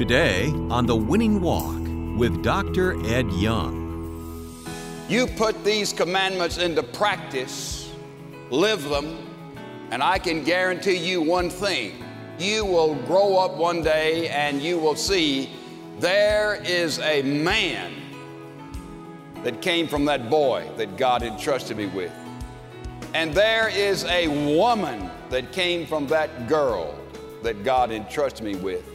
Today on The Winning Walk with Dr. Ed Young. You put these commandments into practice, live them, and I can guarantee you one thing. You will grow up one day and you will see there is a man that came from that boy that God entrusted me with. And there is a woman that came from that girl that God entrusted me with.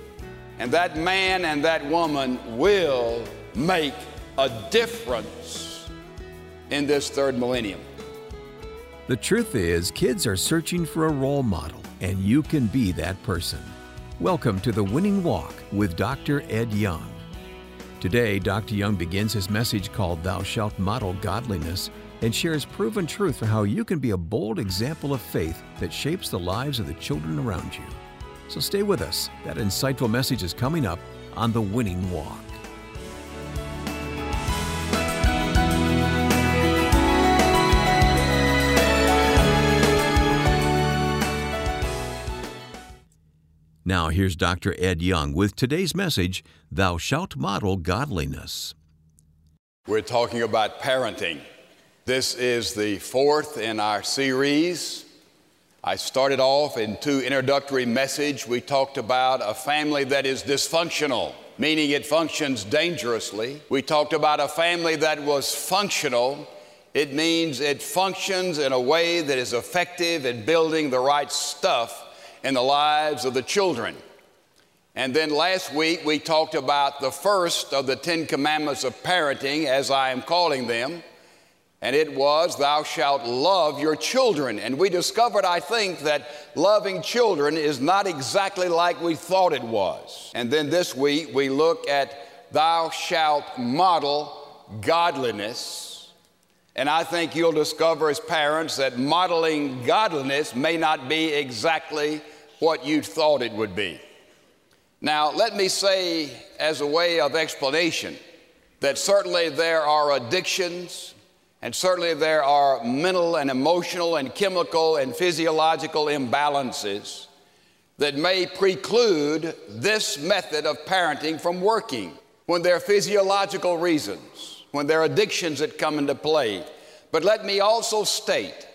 And that man and that woman will make a difference in this third millennium. The truth is, kids are searching for a role model, and you can be that person. Welcome to The Winning Walk with Dr. Ed Young. Today, Dr. Young begins his message called Thou Shalt Model Godliness and shares proven truth for how you can be a bold example of faith that shapes the lives of the children around you. So stay with us. That insightful message is coming up on The Winning Walk. Now, here's Dr. Ed Young with today's message Thou Shalt Model Godliness. We're talking about parenting. This is the fourth in our series. I started off in two introductory message. We talked about a family that is dysfunctional, meaning it functions dangerously. We talked about a family that was functional. It means it functions in a way that is effective in building the right stuff in the lives of the children. And then last week we talked about the first of the Ten Commandments of parenting, as I am calling them, and it was, Thou shalt love your children. And we discovered, I think, that loving children is not exactly like we thought it was. And then this week we look at, Thou shalt model godliness. And I think you'll discover as parents that modeling godliness may not be exactly what you thought it would be. Now, let me say, as a way of explanation, that certainly there are addictions, and certainly there are mental and emotional and chemical and physiological imbalances that may preclude this method of parenting from working when there are physiological reasons, when there are addictions that come into play. But let me also state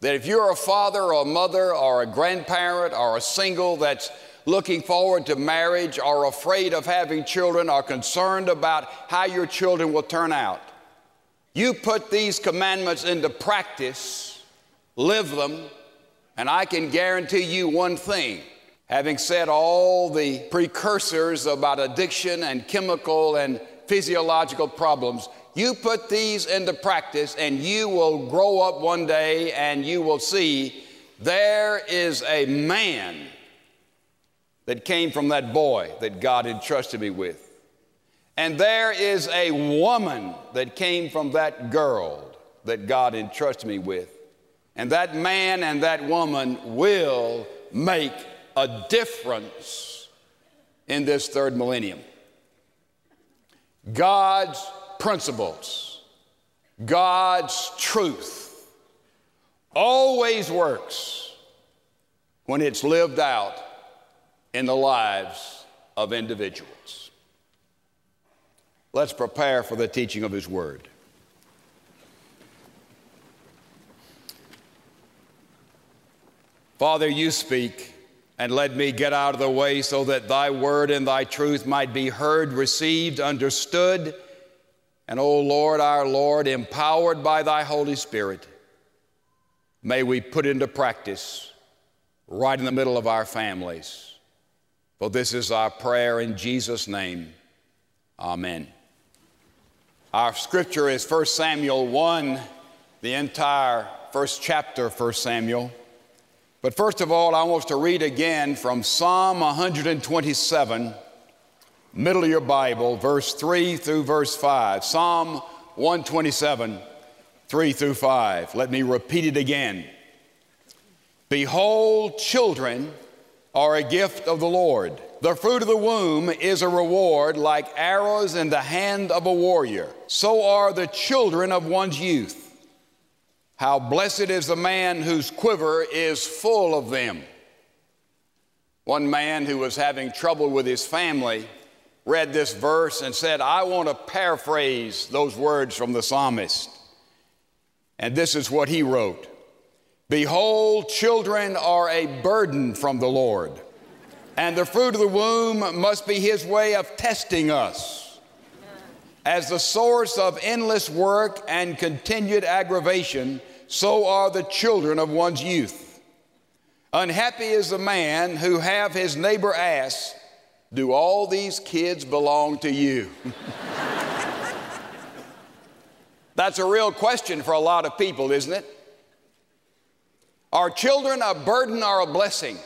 that if you're a father or a mother or a grandparent or a single that's looking forward to marriage or afraid of having children or concerned about how your children will turn out, you put these commandments into practice, live them, and I can guarantee you one thing. Having said all the precursors about addiction and chemical and physiological problems, you put these into practice, and you will grow up one day and you will see there is a man that came from that boy that God entrusted me with. And there is a woman that came from that girl that God entrusted me with. And that man and that woman will make a difference in this third millennium. God's principles, God's truth always works when it's lived out in the lives of individuals. Let's prepare for the teaching of His Word. Father, you speak and let me get out of the way so that thy word and thy truth might be heard, received, understood, and, O oh Lord, our Lord, empowered by thy Holy Spirit, may we put into practice right in the middle of our families. For this is our prayer in Jesus' name. Amen. Our scripture is 1 Samuel 1, the entire first chapter of 1 Samuel. But first of all, I want to read again from Psalm 127 middle of your Bible, verse 3 through verse 5. Psalm 127, 3 through 5. Let me repeat it again. Behold, children are a gift of the Lord. The fruit of the womb is a reward like arrows in the hand of a warrior. So are the children of one's youth. How blessed is the man whose quiver is full of them. One man who was having trouble with his family read this verse and said, I want to paraphrase those words from the psalmist. And this is what he wrote Behold, children are a burden from the Lord, and the fruit of the womb must be his way of testing us. As the source of endless work and continued aggravation, so are the children of one's youth. Unhappy is the man who have his neighbor ask, do all these kids belong to you? That's a real question for a lot of people, isn't it? Are children a burden or a blessing?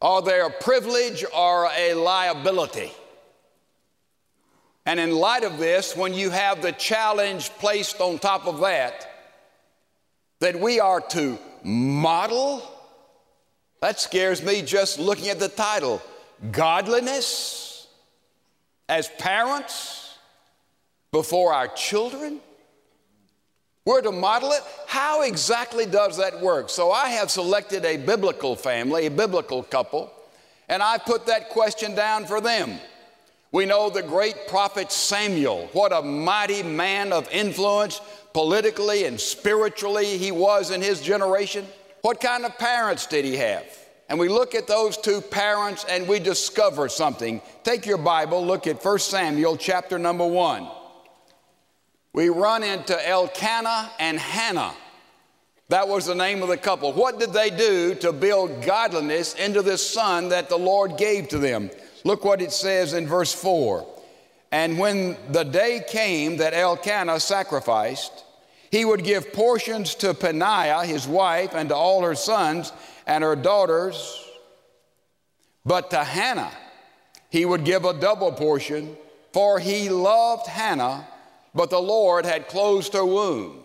Are they a privilege or a liability? And in light of this, when you have the challenge placed on top of that, that we are to model? That scares me just looking at the title. Godliness as parents before our children? We're to model it. How exactly does that work? So I have selected a biblical family, a biblical couple, and I put that question down for them. We know the great prophet Samuel, what a mighty man of influence politically and spiritually he was in his generation. What kind of parents did he have? And we look at those two parents and we discover something. Take your Bible, look at 1 Samuel chapter number 1. We run into Elkanah and Hannah. That was the name of the couple. What did they do to build godliness into this son that the Lord gave to them? Look what it says in verse 4. And when the day came that Elkanah sacrificed, he would give portions to Peninnah, his wife, and to all her sons and her daughters. But to Hannah, he would give a double portion, for he loved Hannah, but the Lord had closed her womb.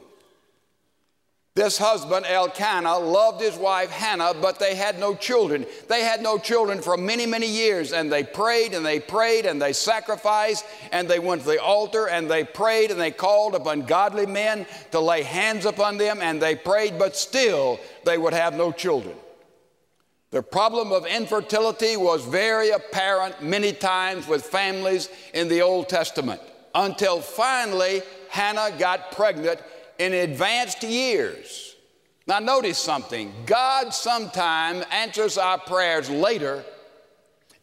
This husband, Elkanah, loved his wife Hannah, but they had no children. They had no children for many, many years, and they prayed and they prayed and they sacrificed and they went to the altar and they prayed and they called upon godly men to lay hands upon them and they prayed, but still they would have no children. The problem of infertility was very apparent many times with families in the Old Testament until finally Hannah got pregnant in advanced years. Now, notice something God sometimes answers our prayers later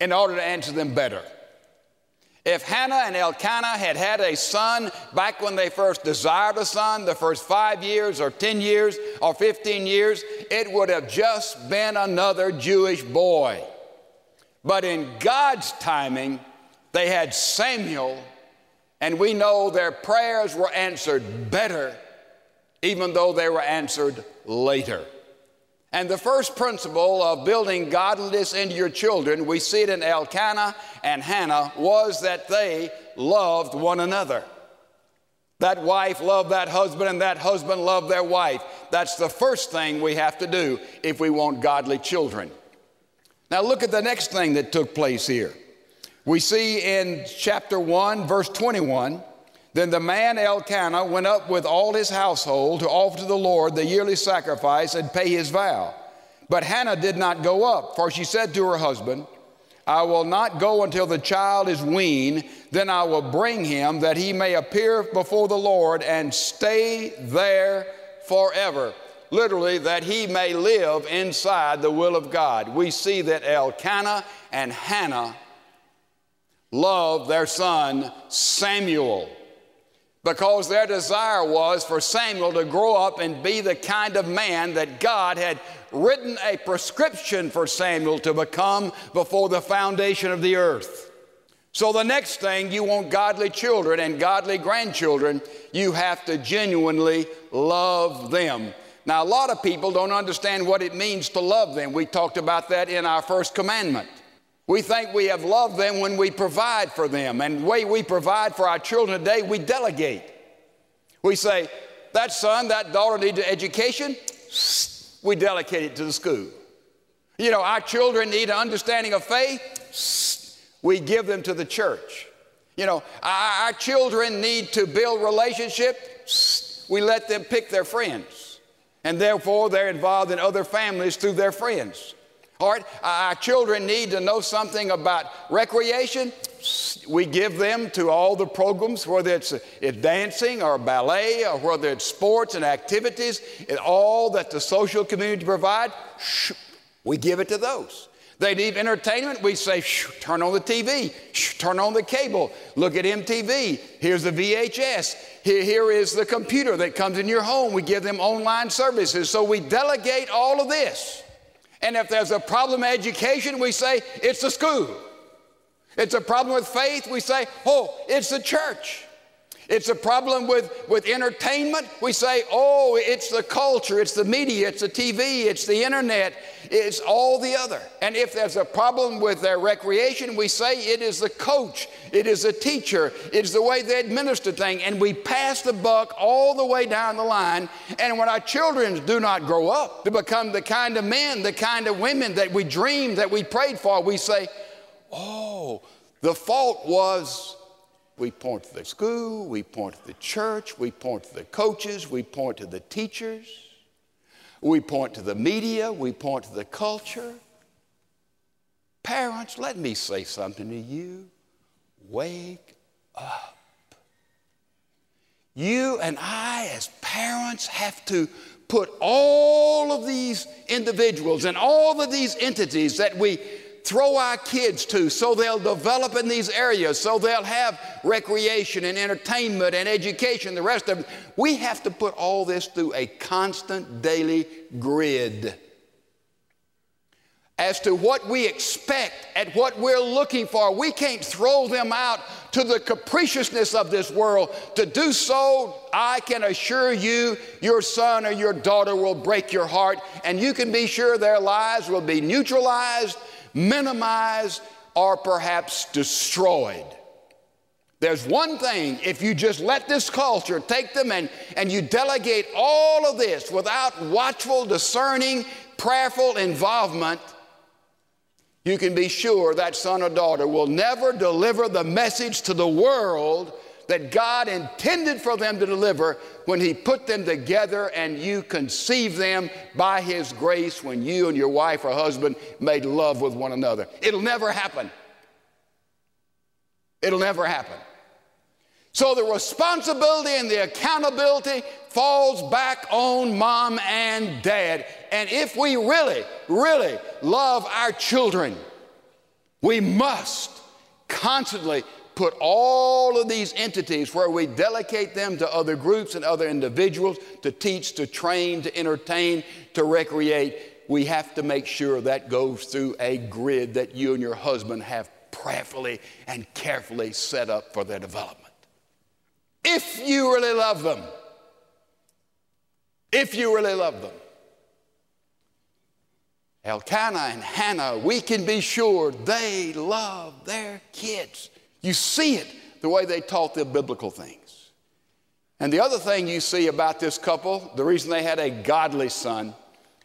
in order to answer them better. If Hannah and Elkanah had had a son back when they first desired a son, the first five years or 10 years or 15 years, it would have just been another Jewish boy. But in God's timing, they had Samuel, and we know their prayers were answered better even though they were answered later. And the first principle of building godliness into your children, we see it in Elkanah and Hannah, was that they loved one another. That wife loved that husband, and that husband loved their wife. That's the first thing we have to do if we want godly children. Now, look at the next thing that took place here. We see in chapter 1, verse 21, then the man Elkanah went up with all his household to offer to the Lord the yearly sacrifice and pay his vow. But Hannah did not go up, for she said to her husband, I will not go until the child is weaned, then I will bring him that he may appear before the Lord and stay there forever. Literally, that he may live inside the will of God. We see that Elkanah and Hannah loved their son Samuel because their desire was for Samuel to grow up and be the kind of man that God had written a prescription for Samuel to become before the foundation of the earth. So, the next thing you want godly children and godly grandchildren, you have to genuinely love them. Now, a lot of people don't understand what it means to love them. We talked about that in our first commandment. We think we have loved them when we provide for them. And the way we provide for our children today, we delegate. We say, that son, that daughter needs an education, we delegate it to the school. You know, our children need an understanding of faith, we give them to the church. You know, our, our children need to build relationships, we let them pick their friends. And therefore, they're involved in other families through their friends. All right, uh, our children need to know something about recreation. We give them to all the programs, whether it's, uh, it's dancing or ballet or whether it's sports and activities, and all that the social community provide, we give it to those. They need entertainment. We say, turn on the TV, turn on the cable, look at MTV. Here's the VHS. Here, here is the computer that comes in your home. We give them online services. So we delegate all of this. And if there's a problem in education, we say it's the school. It's a problem with faith, we say, oh, it's the church. It's a problem with, with entertainment. We say, oh, it's the culture, it's the media, it's the TV, it's the internet, it's all the other. And if there's a problem with their recreation, we say it is the coach, it is the teacher, it's the way they administer things. And we pass the buck all the way down the line. And when our children do not grow up to become the kind of men, the kind of women that we dreamed, that we prayed for, we say, oh, the fault was we point to the school, we point to the church, we point to the coaches, we point to the teachers, we point to the media, we point to the culture. Parents, let me say something to you. Wake up. You and I, as parents, have to put all of these individuals and all of these entities that we throw our kids to so they'll develop in these areas, so they'll have recreation and entertainment and education, the rest of it. We have to put all this through a constant daily grid as to what we expect and what we're looking for. We can't throw them out to the capriciousness of this world. To do so, I can assure you, your son or your daughter will break your heart, and you can be sure their lives will be neutralized minimized, or perhaps destroyed. There's one thing, if you just let this culture take them and, and you delegate all of this without watchful, discerning, prayerful involvement, you can be sure that son or daughter will never deliver the message to the world that God intended for them to deliver when He put them together and you conceived them by His grace when you and your wife or husband made love with one another. It'll never happen. It'll never happen. So the responsibility and the accountability falls back on mom and dad. And if we really, really love our children, we must constantly put all of these entities where we delegate them to other groups and other individuals to teach, to train, to entertain, to recreate, we have to make sure that goes through a grid that you and your husband have prayerfully and carefully set up for their development. If you really love them, if you really love them. Elkanah and Hannah, we can be sure they love their kids. You see it the way they taught the biblical things. And the other thing you see about this couple, the reason they had a godly son,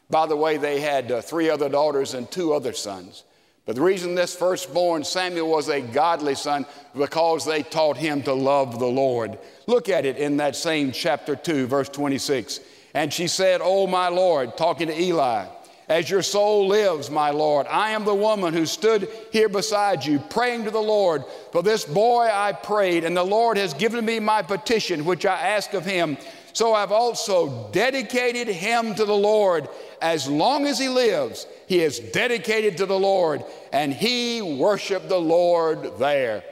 by the way, they had uh, three other daughters and two other sons. But the reason this firstborn Samuel was a godly son because they taught him to love the Lord. Look at it in that same chapter 2, verse 26. And she said, Oh, my Lord, talking to Eli, as your soul lives, my Lord. I am the woman who stood here beside you, praying to the Lord. For this boy I prayed, and the Lord has given me my petition, which I asked of him. So I've also dedicated him to the Lord. As long as he lives, he is dedicated to the Lord, and he worshiped the Lord there.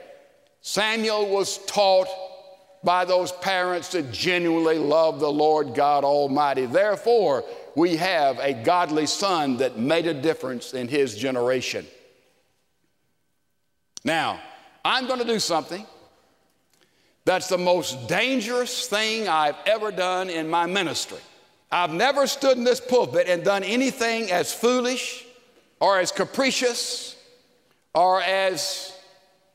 Samuel was taught by those parents that genuinely love the Lord God Almighty. Therefore, we have a godly son that made a difference in his generation. Now, I'm going to do something that's the most dangerous thing I've ever done in my ministry. I've never stood in this pulpit and done anything as foolish or as capricious or as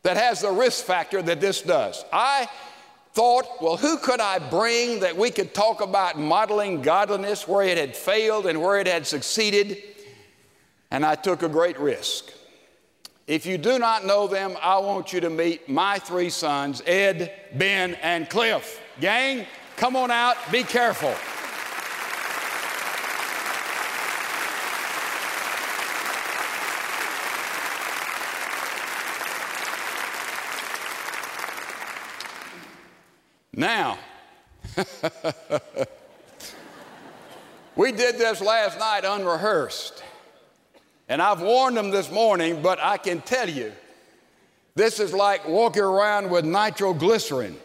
that has the risk factor that this does. I thought, well, who could I bring that we could talk about modeling godliness where it had failed and where it had succeeded? And I took a great risk. If you do not know them, I want you to meet my three sons, Ed, Ben, and Cliff. Gang, come on out, be careful. Now, we did this last night unrehearsed. And I've warned them this morning, but I can tell you, this is like walking around with nitroglycerin.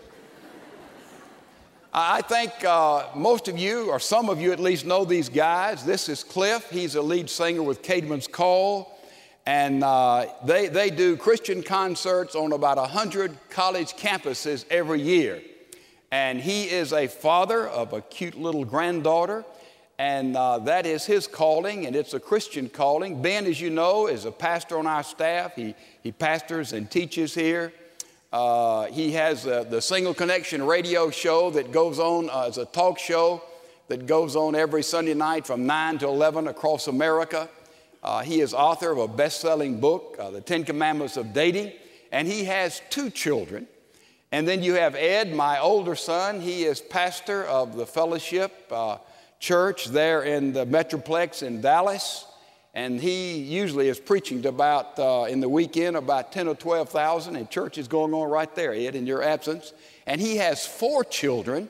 I think uh, most of you, or some of you at least, know these guys. This is Cliff. He's a lead singer with Caedmon's Call. And uh, they, they do Christian concerts on about 100 college campuses every year. And he is a father of a cute little granddaughter. And uh, that is his calling, and it's a Christian calling. Ben, as you know, is a pastor on our staff. He, he pastors and teaches here. Uh, he has uh, the Single Connection radio show that goes on uh, as a talk show that goes on every Sunday night from 9 to 11 across America. Uh, he is author of a best selling book, uh, The Ten Commandments of Dating, and he has two children. And then you have Ed, my older son. He is pastor of the fellowship uh, church there in the Metroplex in Dallas. And he usually is preaching to about uh, in the weekend about 10 or 12,000 and church is going on right there ed in your absence. And he has four children.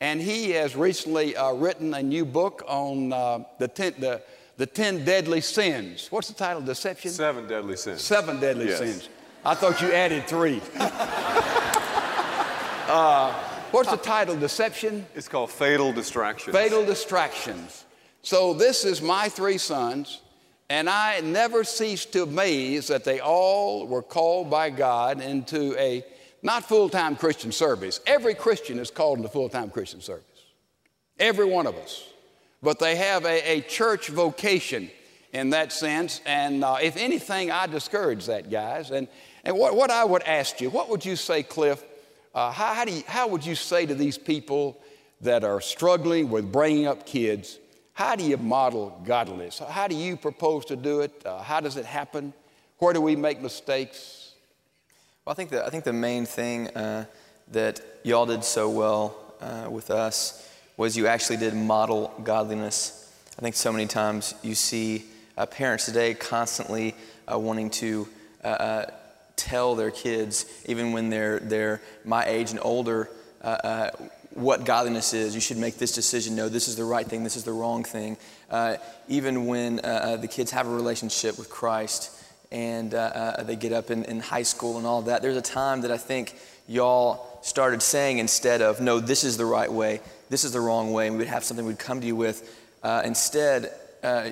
And he has recently uh, written a new book on uh, the, ten, the, the 10 deadly sins. What's the title? Deception? Seven deadly sins. Seven deadly yes. sins. I thought you added three uh, what's the title deception it's called fatal distractions fatal distractions so this is my three sons and I never cease to amaze that they all were called by God into a not full time Christian service. Every Christian is called into full time Christian service, every one of us. But they have a, a church vocation in that sense. And uh, if anything, I discourage that, guys. And, and what, what I would ask you, what would you say, Cliff? Uh, how, how, do you, how would you say to these people that are struggling with bringing up kids? How do you model godliness? How do you propose to do it? Uh, how does it happen? Where do we make mistakes? Well, I think the, I think the main thing uh, that y'all did so well uh, with us was you actually did model godliness. I think so many times you see uh, parents today constantly uh, wanting to tell their kids, even when they're, they're my age and older, what godliness is. You should make this decision. No, this is the right thing, this is the wrong thing. Uh, even when uh, uh the kids have a relationship with Christ and uh, uh, they get up in, in high school and all that, there's a time that I think y'all started saying instead of, no, this is the right way, this is the wrong way, and we would have something we'd come to you with. instead,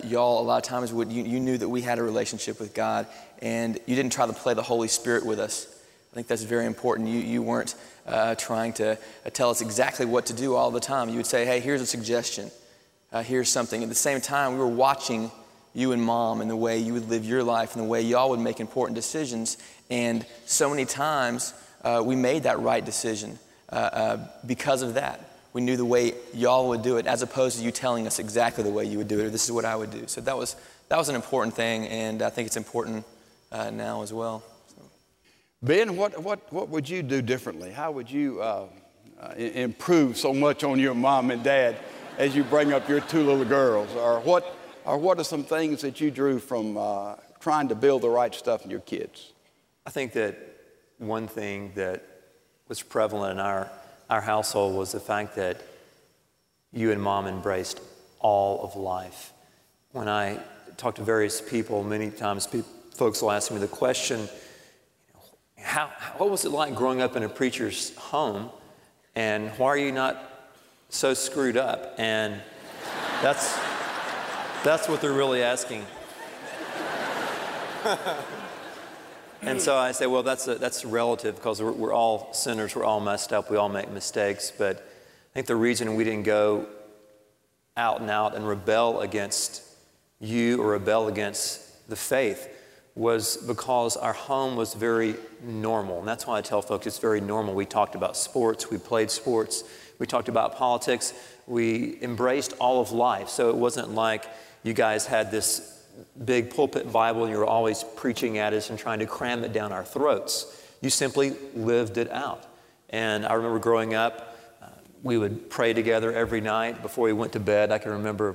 y'all, a lot of times, would, you, you knew that we had a relationship with God and you didn't try to play the Holy Spirit with us. I think that's very important. You, you weren't uh, trying to uh, tell us exactly what to do all the time. You would say, hey, here's a suggestion. Uh, here's something. At the same time, we were watching you and mom and the way you would live your life and the way y'all would make important decisions. And so many times, uh, we made that right decision uh, uh, because of that. We knew the way y'all would do it as opposed to you telling us exactly the way you would do it or this is what I would do. So that was, that was an important thing, and I think it's important now as well. Ben, what, what, what would you do differently? How would you uh, uh, improve so much on your mom and dad as you bring up your two little girls? Or what, or what are some things that you drew from uh, trying to build the right stuff in your kids? I think that one thing that was prevalent in our, our household was the fact that you and mom embraced all of life. When I talk to various people, many times people, folks will ask me the question, how, what was it like growing up in a preacher's home? And why are you not so screwed up? And that's, that's what they're really asking. and so I say, well, that's, a, that's relative because we're, we're all sinners, we're all messed up, we all make mistakes. But I think the reason we didn't go out and out and rebel against you or rebel against the faith was because our home was very normal. And that's why I tell folks it's very normal. We talked about sports, we played sports, we talked about politics, we embraced all of life. So it wasn't like you guys had this big pulpit Bible and you were always preaching at us and trying to cram it down our throats. You simply lived it out. And I remember growing up, uh, we would pray together every night before we went to bed. I can remember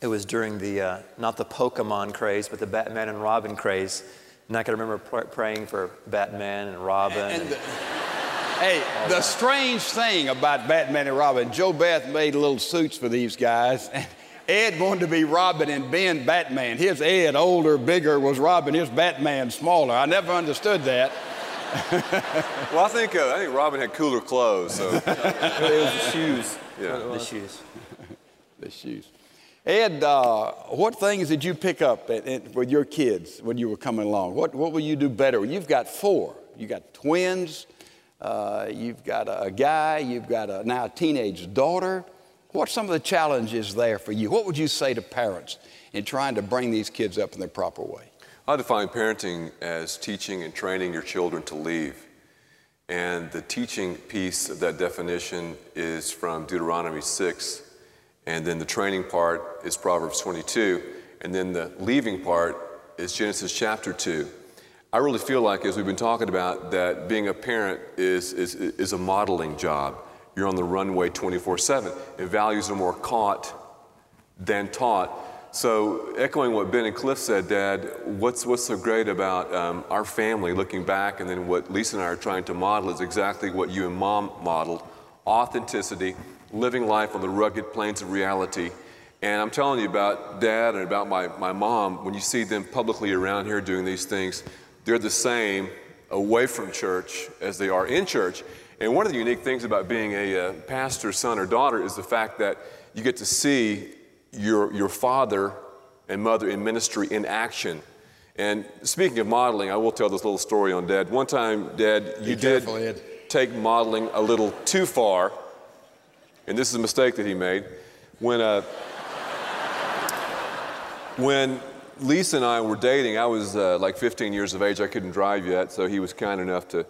it was during the, uh, not the Pokemon craze, but the Batman and Robin craze. And I can remember pr- praying for Batman and Robin. And, and, Hey, the strange thing about Batman and Robin, Jo Beth made little suits for these guys. And Ed wanted to be Robin and Ben Batman. His Ed, older, bigger, was Robin. His Batman, smaller. I never understood that. Well, I think uh, I think Robin had cooler clothes. So It was the shoes. Yeah. The shoes. The shoes. Ed, uh, what things did you pick up at, at, with your kids when you were coming along? What, what will you do better? You've got four. You've got twins. Uh, you've got a, guy. You've got a, now a teenage daughter. What's some of the challenges there for you? What would you say to parents in trying to bring these kids up in the proper way? I define parenting as teaching and training your children to leave. And the teaching piece of that definition is from Deuteronomy 6. And then the training part is Proverbs 22. And then the leaving part is Genesis chapter 2. I really feel like, as we've been talking about, that being a parent is, is, is a modeling job. You're on the runway 24 7, and values are more caught than taught. So, echoing what Ben and Cliff said, Dad, what's, what's so great about um, our family looking back, and then what Lisa and I are trying to model is exactly what you and Mom modeled authenticity, living life on the rugged plains of reality. And I'm telling you about Dad and about my, my mom, when you see them publicly around here doing these things, they're the same away from church as they are in church. And one of the unique things about being a uh, pastor's son or daughter is the fact that you get to see your, your father and mother in ministry in action. And speaking of modeling, I will tell this little story on Dad. One time, Dad, you did careful, take modeling a little too far, and this is a mistake that he made. When, uh, when Lisa and I were dating, I was uh, like 15 years of age. I couldn't drive yet, so he was kind enough to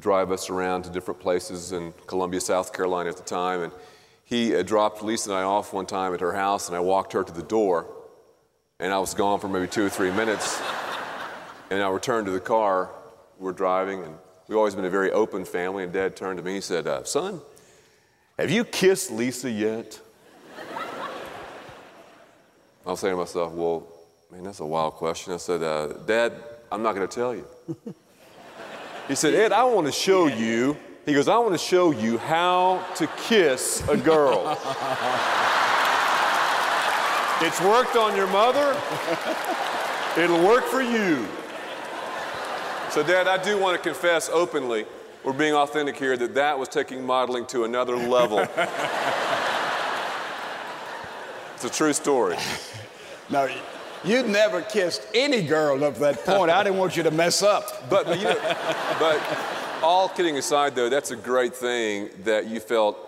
drive us around to different places in Columbia, South Carolina at the time. And he uh, dropped Lisa and I off one time at her house, and I walked her to the door. And I was gone for maybe two or three minutes. And I returned to the car. We're driving, and we've always been a very open family. And Dad turned to me and said, uh, Son, have you kissed Lisa yet? I was saying to myself, Well, man, that's a wild question. I said, uh, Dad, I'm not going to tell you. he said, Ed, I want to show you. He goes, I want to show you how to kiss a girl. it's worked on your mother, it'll work for you. So, Dad, I do want to confess openly, we're being authentic here, that that was taking modeling to another level. it's a true story. No, you'd never kissed any girl up to that point. I didn't want you to mess up. But, but, you know, but all kidding aside, though, that's a great thing that you felt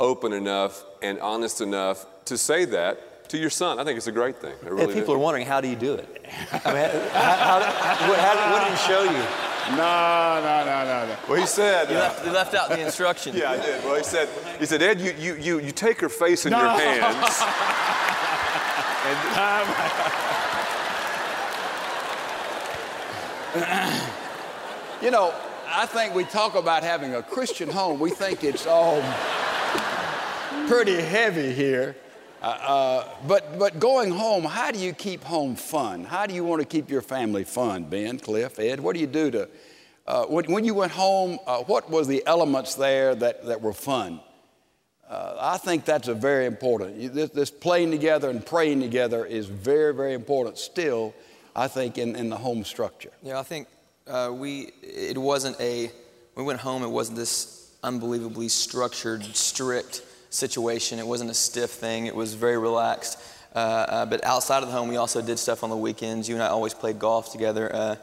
open enough and honest enough to say that to your son. I think it's a great thing. I yeah, people do. are wondering, how do you do it? I mean, how, how, how, what, how, what did he show you? No, no, no, no, no. Well, he said. You uh, left, you left out the instructions. yeah, I did. Well, he said, he said, Ed, you, you, you, you take her face in your No. hands. You know, I think we talk about having a Christian home. We think it's all pretty heavy here. Uh, uh, but, but going home, how do you keep home fun? How do you want to keep your family fun, Ben, Cliff, Ed? What do you do to, uh, when, when you went home, uh, what was the elements there that, that were fun? Uh, I think that's a very important. This, this playing together and praying together is very, very important still, I think, in, in the home structure. Yeah, I think uh, we, it wasn't a, we went home, it wasn't this unbelievably structured, strict situation. It wasn't a stiff thing, it was very relaxed. Uh, uh, but outside of the home, we also did stuff on the weekends. You and I always played golf together. Uh,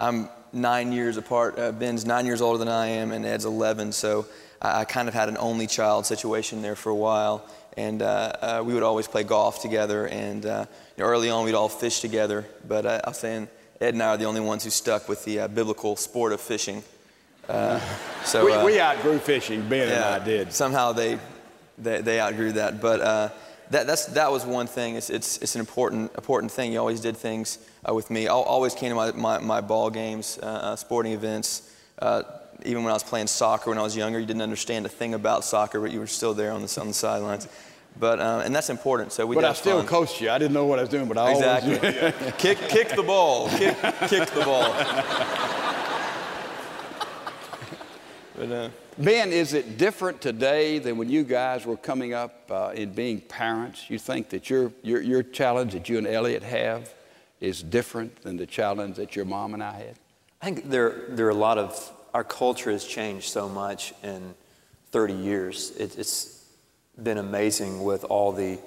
I'm nine years apart. Uh, Ben's nine years older than I am, and Ed's 11. So I, I kind of had an only child situation there for a while. And uh, uh, we would always play golf together. And uh, you know, early on, we'd all fish together. But uh, I was saying, Ed and I are the only ones who stuck with the uh, biblical sport of fishing. Uh, so we, we outgrew fishing, Ben and I did. Somehow they, they, they outgrew that. But uh, that, that's, that was one thing. It's, it's, it's an important, important thing. You always did things uh, with me. I always came to my, my, my ball games, uh, uh, sporting events. Uh, even when I was playing soccer when I was younger, you didn't understand a thing about soccer, but you were still there on the, on the sidelines. But, uh, and that's important. So we But I still fun. coached you. I didn't know what I was doing, but I Exactly. always kick, kick the ball. Kick, kick the ball. But uh, Ben, is it different today than when you guys were coming up uh, in being parents? You think that your, your, your challenge that you and Elliot have is different than the challenge that your mom and I had? I think there, there are a lot of, our culture has changed so much in 30 years. It, it's been amazing with all the,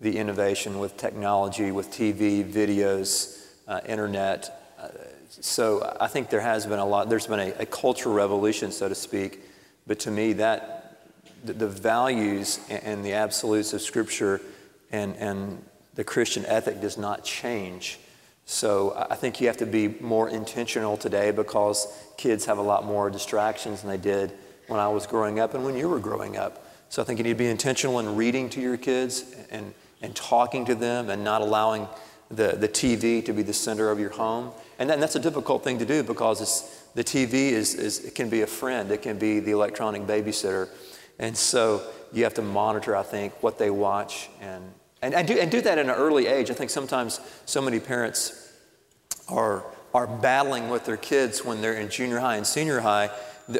the innovation with technology, with TV, videos, uh, internet. Uh, so I think there has been a lot, there's been a, a cultural revolution, so to speak. But to me, that the, values and, and the absolutes of Scripture and, and the Christian ethic does not change. So I think you have to be more intentional today because kids have a lot more distractions than they did when I was growing up and when you were growing up. So I think you need to be intentional in reading to your kids and, and talking to them and not allowing the, the TV to be the center of your home. And, that, and that's a difficult thing to do because it's, the TV is, is, it can be a friend, it can be the electronic babysitter. And so you have to monitor, I think, what they watch and, and, and, do, and do that at an early age. I think sometimes so many parents are, are battling with their kids when they're in junior high and senior high,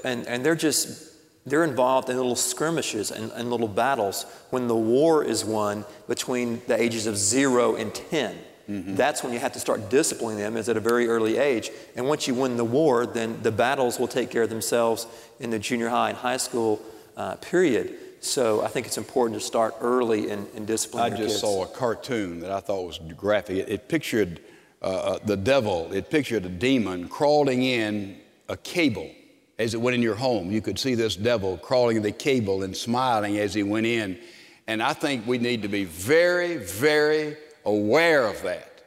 and, and they're just they're involved in little skirmishes and, and, little battles when the war is won between the ages of zero and 10. Mm-hmm. That's when you have to start disciplining them is at a very early age. And once you win the war, then the battles will take care of themselves in the junior high and high school uh, period. So I think it's important to start early in, in disciplining I just kids. saw a cartoon that I thought was graphic. It, it pictured uh, uh, the devil, it pictured a demon crawling in a cable as it went in your home. You could see this devil crawling in the cable and smiling as he went in. And I think we need to be very, very aware of that.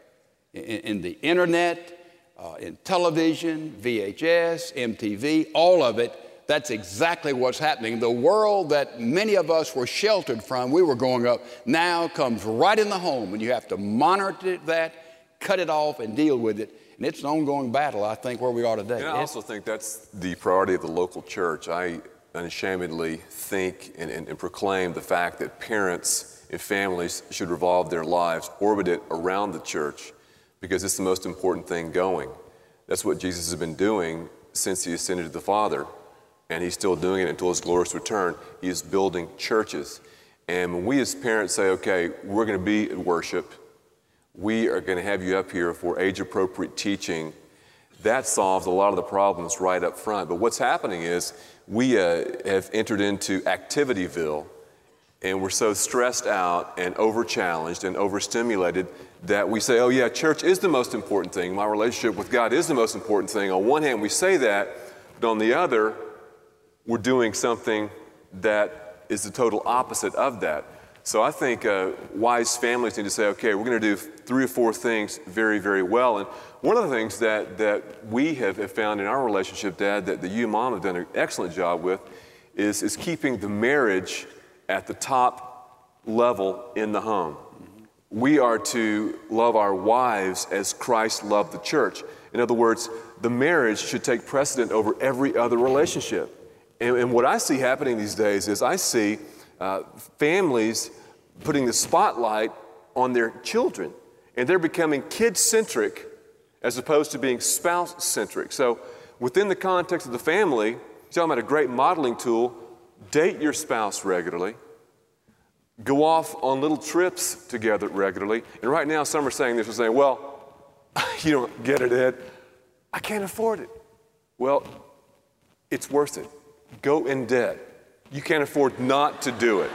In, in the internet, uh, in television, VHS, MTV, all of it, that's exactly what's happening. The world that many of us were sheltered from, we were growing up, now comes right in the home, and you have to monitor that, cut it off, and deal with it. And it's an ongoing battle, I think, where we are today. And I also think that's the priority of the local church. I unashamedly think and, and, and proclaim the fact that parents and families should revolve their lives, orbit it around the church, because it's the most important thing going. That's what Jesus has been doing since he ascended to the Father, and he's still doing it until his glorious return. He is building churches. And when we as parents say, okay, we're going to be at worship, we are going to have you up here for age appropriate teaching. That solves a lot of the problems right up front. But what's happening is we uh, have entered into Activityville and we're so stressed out and over challenged and overstimulated that we say, oh, yeah, church is the most important thing. My relationship with God is the most important thing. On one hand, we say that, but on the other, we're doing something that is the total opposite of that. So I think uh, wise families need to say, okay, we're going to do three or four things very, very well. And one of the things that, that we have, have found in our relationship, Dad, that, the you and Mom have done an excellent job with, is, is keeping the marriage at the top level in the home. We are to love our wives as Christ loved the church. In other words, the marriage should take precedent over every other relationship. And, and what I see happening these days is I see uh, families putting the spotlight on their children, and they're becoming kid centric as opposed to being spouse centric. So, within the context of the family, you're talking about a great modeling tool, date your spouse regularly, go off on little trips together regularly. And right now, some are saying this, are saying, well, you don't get it, Ed. I can't afford it. Well, it's worth it. Go in debt you can't afford not to do it.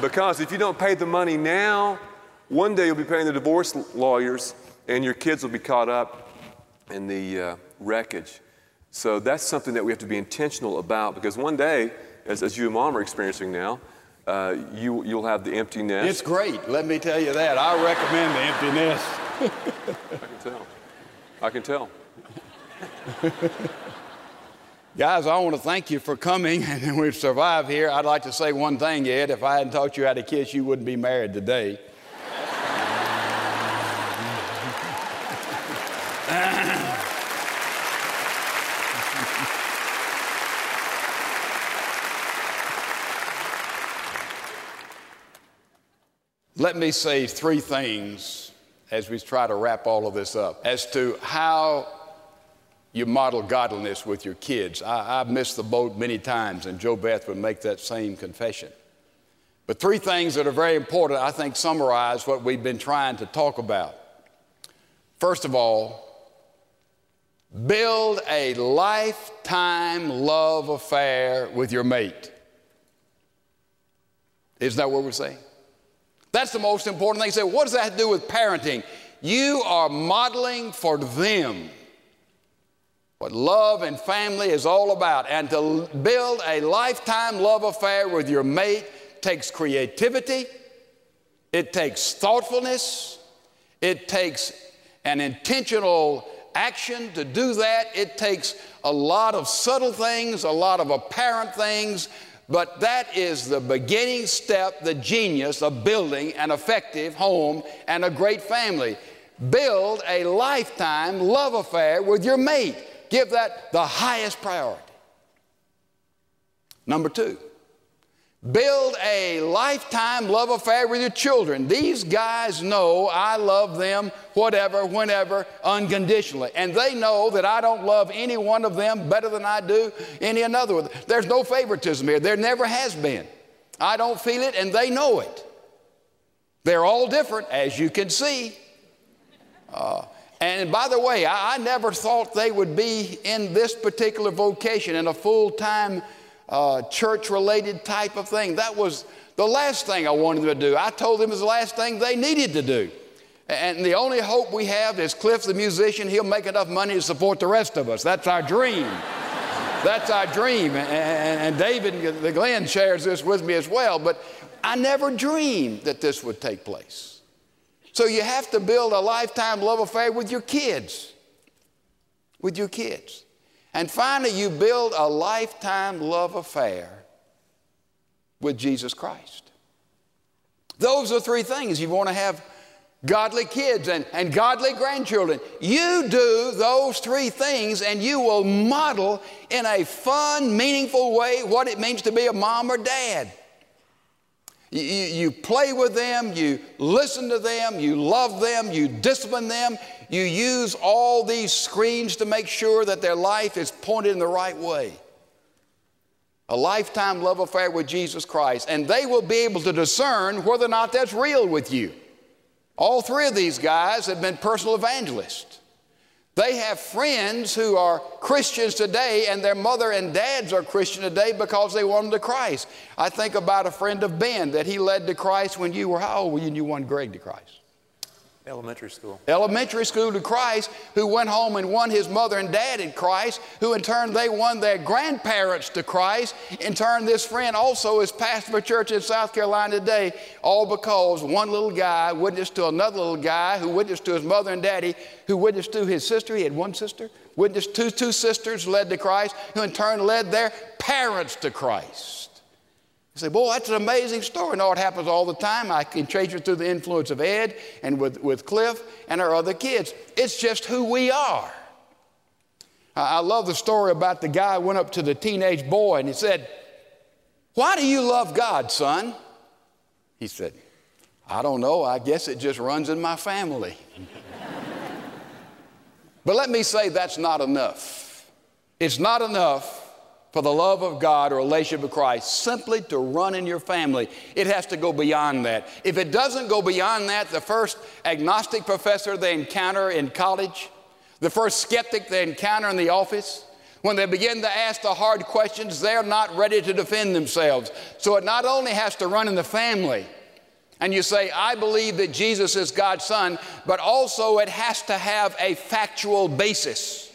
Because if you don't pay the money now, one day you'll be paying the divorce lawyers and your kids will be caught up in the uh, wreckage. So that's something that we have to be intentional about because one day, as, as you and mom are experiencing now, uh, you, you'll have the empty nest. It's great. Let me tell you that. I recommend the empty nest. I can tell. I can tell. Guys, I want to thank you for coming, and we've survived here. I'd like to say one thing, Ed. If I hadn't taught you how to kiss, you wouldn't be married today. Let me say three things as we try to wrap all of this up as to how you model godliness with your kids. I, have missed the boat many times, and Jo Beth would make that same confession. But three things that are very important, I think, summarize what we've been trying to talk about. First of all, build a lifetime love affair with your mate. Isn't that what we're saying? That's the most important thing. You say, what does that do with parenting? You are modeling for them what love and family is all about. And to build a lifetime love affair with your mate takes creativity, it takes thoughtfulness, it takes an intentional action to do that. It takes a lot of subtle things, a lot of apparent things, but that is the beginning step, the genius of building an effective home and a great family. Build a lifetime love affair with your mate. Give that the highest priority. Number two, build a lifetime love affair with your children. These guys know I love them whatever, whenever, unconditionally. And they know that I don't love any one of them better than I do any another. There's no favoritism here. There never has been. I don't feel it, and they know it. They're all different, as you can see. Uh, and by the way, I, I, never thought they would be in this particular vocation, in a full time uh, church related type of thing. That was the last thing I wanted them to do. I told them it was the last thing they needed to do. And the only hope we have is Cliff, the musician, he'll make enough money to support the rest of us. That's our dream. That's our dream. And, David, the Glenn shares this with me as well. But I never dreamed that this would take place. So you have to build a lifetime love affair with your kids. With your kids. And finally, you build a lifetime love affair with Jesus Christ. Those are three things you want to have godly kids and, and godly grandchildren. You do those three things and you will model in a fun, meaningful way what it means to be a mom or dad. You, you, play with them, you listen to them, you love them, you discipline them, you use all these screens to make sure that their life is pointed in the right way. A lifetime love affair with Jesus Christ, and they will be able to discern whether or not that's real with you. All three of these guys have been personal evangelists. They have friends who are Christians today, and their mother and dads are Christian today because they won to Christ. I think about a friend of Ben that he led to Christ when you were how old were you and you won Greg to Christ? Elementary school. Elementary school to Christ, who went home and won his mother and dad in Christ, who in turn they won their grandparents to Christ. In turn, this friend also is pastor of a church in South Carolina today, all because one little guy witnessed to another little guy who witnessed to his mother and daddy, who witnessed to his sister. He had one sister, witnessed to two sisters led to Christ, who in turn led their parents to Christ. You say, boy, that's an amazing story. No, it happens all the time. I can trace it through the influence of Ed and with, with Cliff and our other kids. It's just who we are. I love the story about the guy went up to the teenage boy and he said, Why do you love God, son? He said, I don't know. I guess it just runs in my family. but let me say that's not enough. It's not enough for the love of God or relationship with Christ simply to run in your family. It has to go beyond that. If it doesn't go beyond that, the first agnostic professor they encounter in college, the first skeptic they encounter in the office, when they begin to ask the hard questions, they're not ready to defend themselves. So it not only has to run in the family, and you say, I believe that Jesus is God's Son, but also it has to have a factual basis.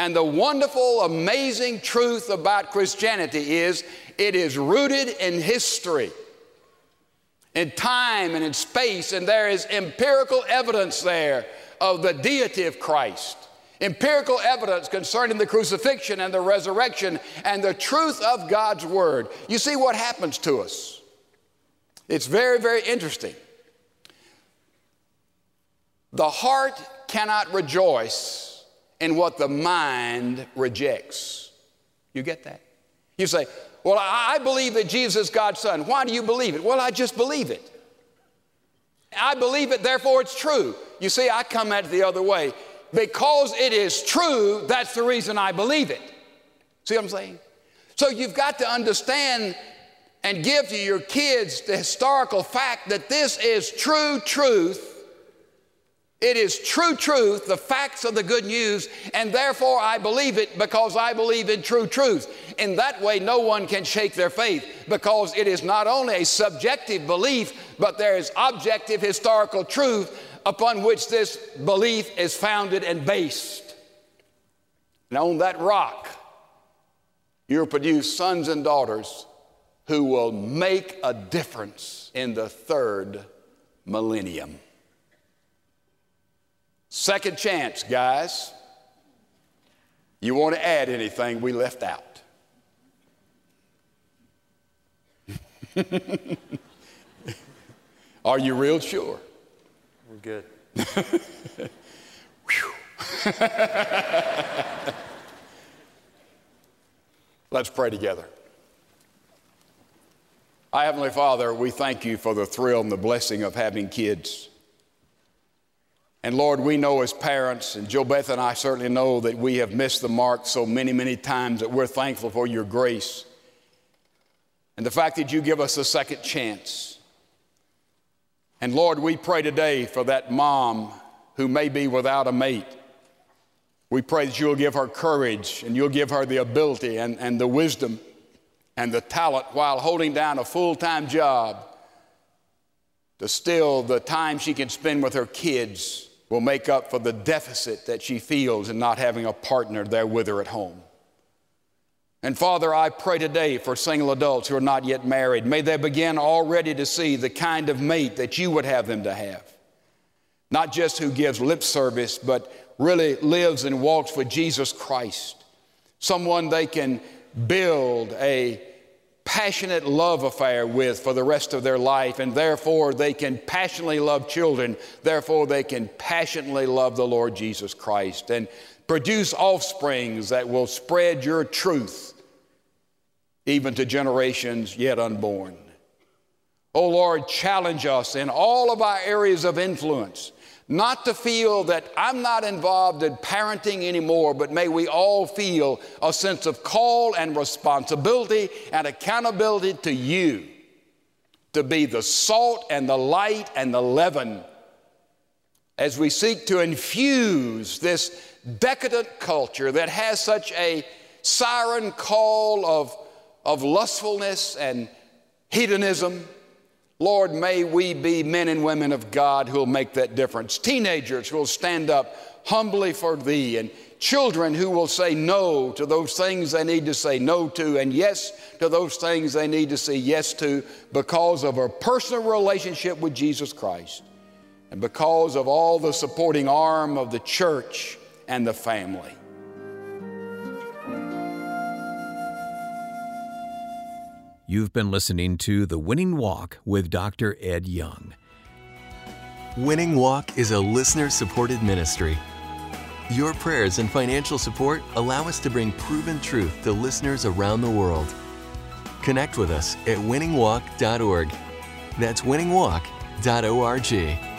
And the wonderful, amazing truth about Christianity is it is rooted in history, in time and in space, and there is empirical evidence there of the deity of Christ. Empirical evidence concerning the crucifixion and the resurrection and the truth of God's Word. You see what happens to us. It's very, very interesting. The heart cannot rejoice in what the mind rejects. You get that? You say, Well, I believe that Jesus is God's Son. Why do you believe it? Well, I just believe it. I believe it, therefore it's true. You see, I come at it the other way. because it is true, that's the reason I believe it. See what I'm saying? So you've got to understand and give to your kids the historical fact that this is true truth. It is true truth, the facts of the good news, and therefore I believe it because I believe in true truth. In that way, no one can shake their faith because it is not only a subjective belief, but there is objective historical truth upon which this belief is founded and based. And on that rock, you'll produce sons and daughters who will make a difference in the third millennium. Second chance, guys. You want to add anything we left out? Are you real sure? We're good. Let's pray together. Our Heavenly Father, we thank you for the thrill and the blessing of having kids. And Lord, we know as parents, and Jo Beth and I certainly know that we have missed the mark so many, many times that we're thankful for your grace and the fact that you give us a second chance. And Lord, we pray today for that mom who may be without a mate. We pray that you'll give her courage and you'll give her the ability and, and the wisdom and the talent while holding down a full time job to still the time she can spend with her kids will make up for the deficit that she feels in not having a partner there with her at home. And Father, I pray today for single adults who are not yet married. May they begin already to see the kind of mate that you would have them to have. Not just who gives lip service, but really lives and walks with Jesus Christ. Someone they can build a passionate love affair with for the rest of their life, and therefore they can passionately love children. Therefore, they can passionately love the Lord Jesus Christ and produce offsprings that will spread your truth even to generations yet unborn. Oh Lord, challenge us in all of our areas of influence not to feel that I'm not involved in parenting anymore, but may we all feel a sense of call and responsibility and accountability to you to be the salt and the light and the leaven as we seek to infuse this decadent culture that has such a siren call of, of lustfulness and hedonism Lord, may we be men and women of God who will make that difference. Teenagers who will stand up humbly for Thee, and children who will say no to those things they need to say no to, and yes to those things they need to say yes to because of a personal relationship with Jesus Christ, and because of all the supporting arm of the church and the family. You've been listening to The Winning Walk with Dr. Ed Young. Winning Walk is a listener supported ministry. Your prayers and financial support allow us to bring proven truth to listeners around the world. Connect with us at winningwalk.org. That's winningwalk.org.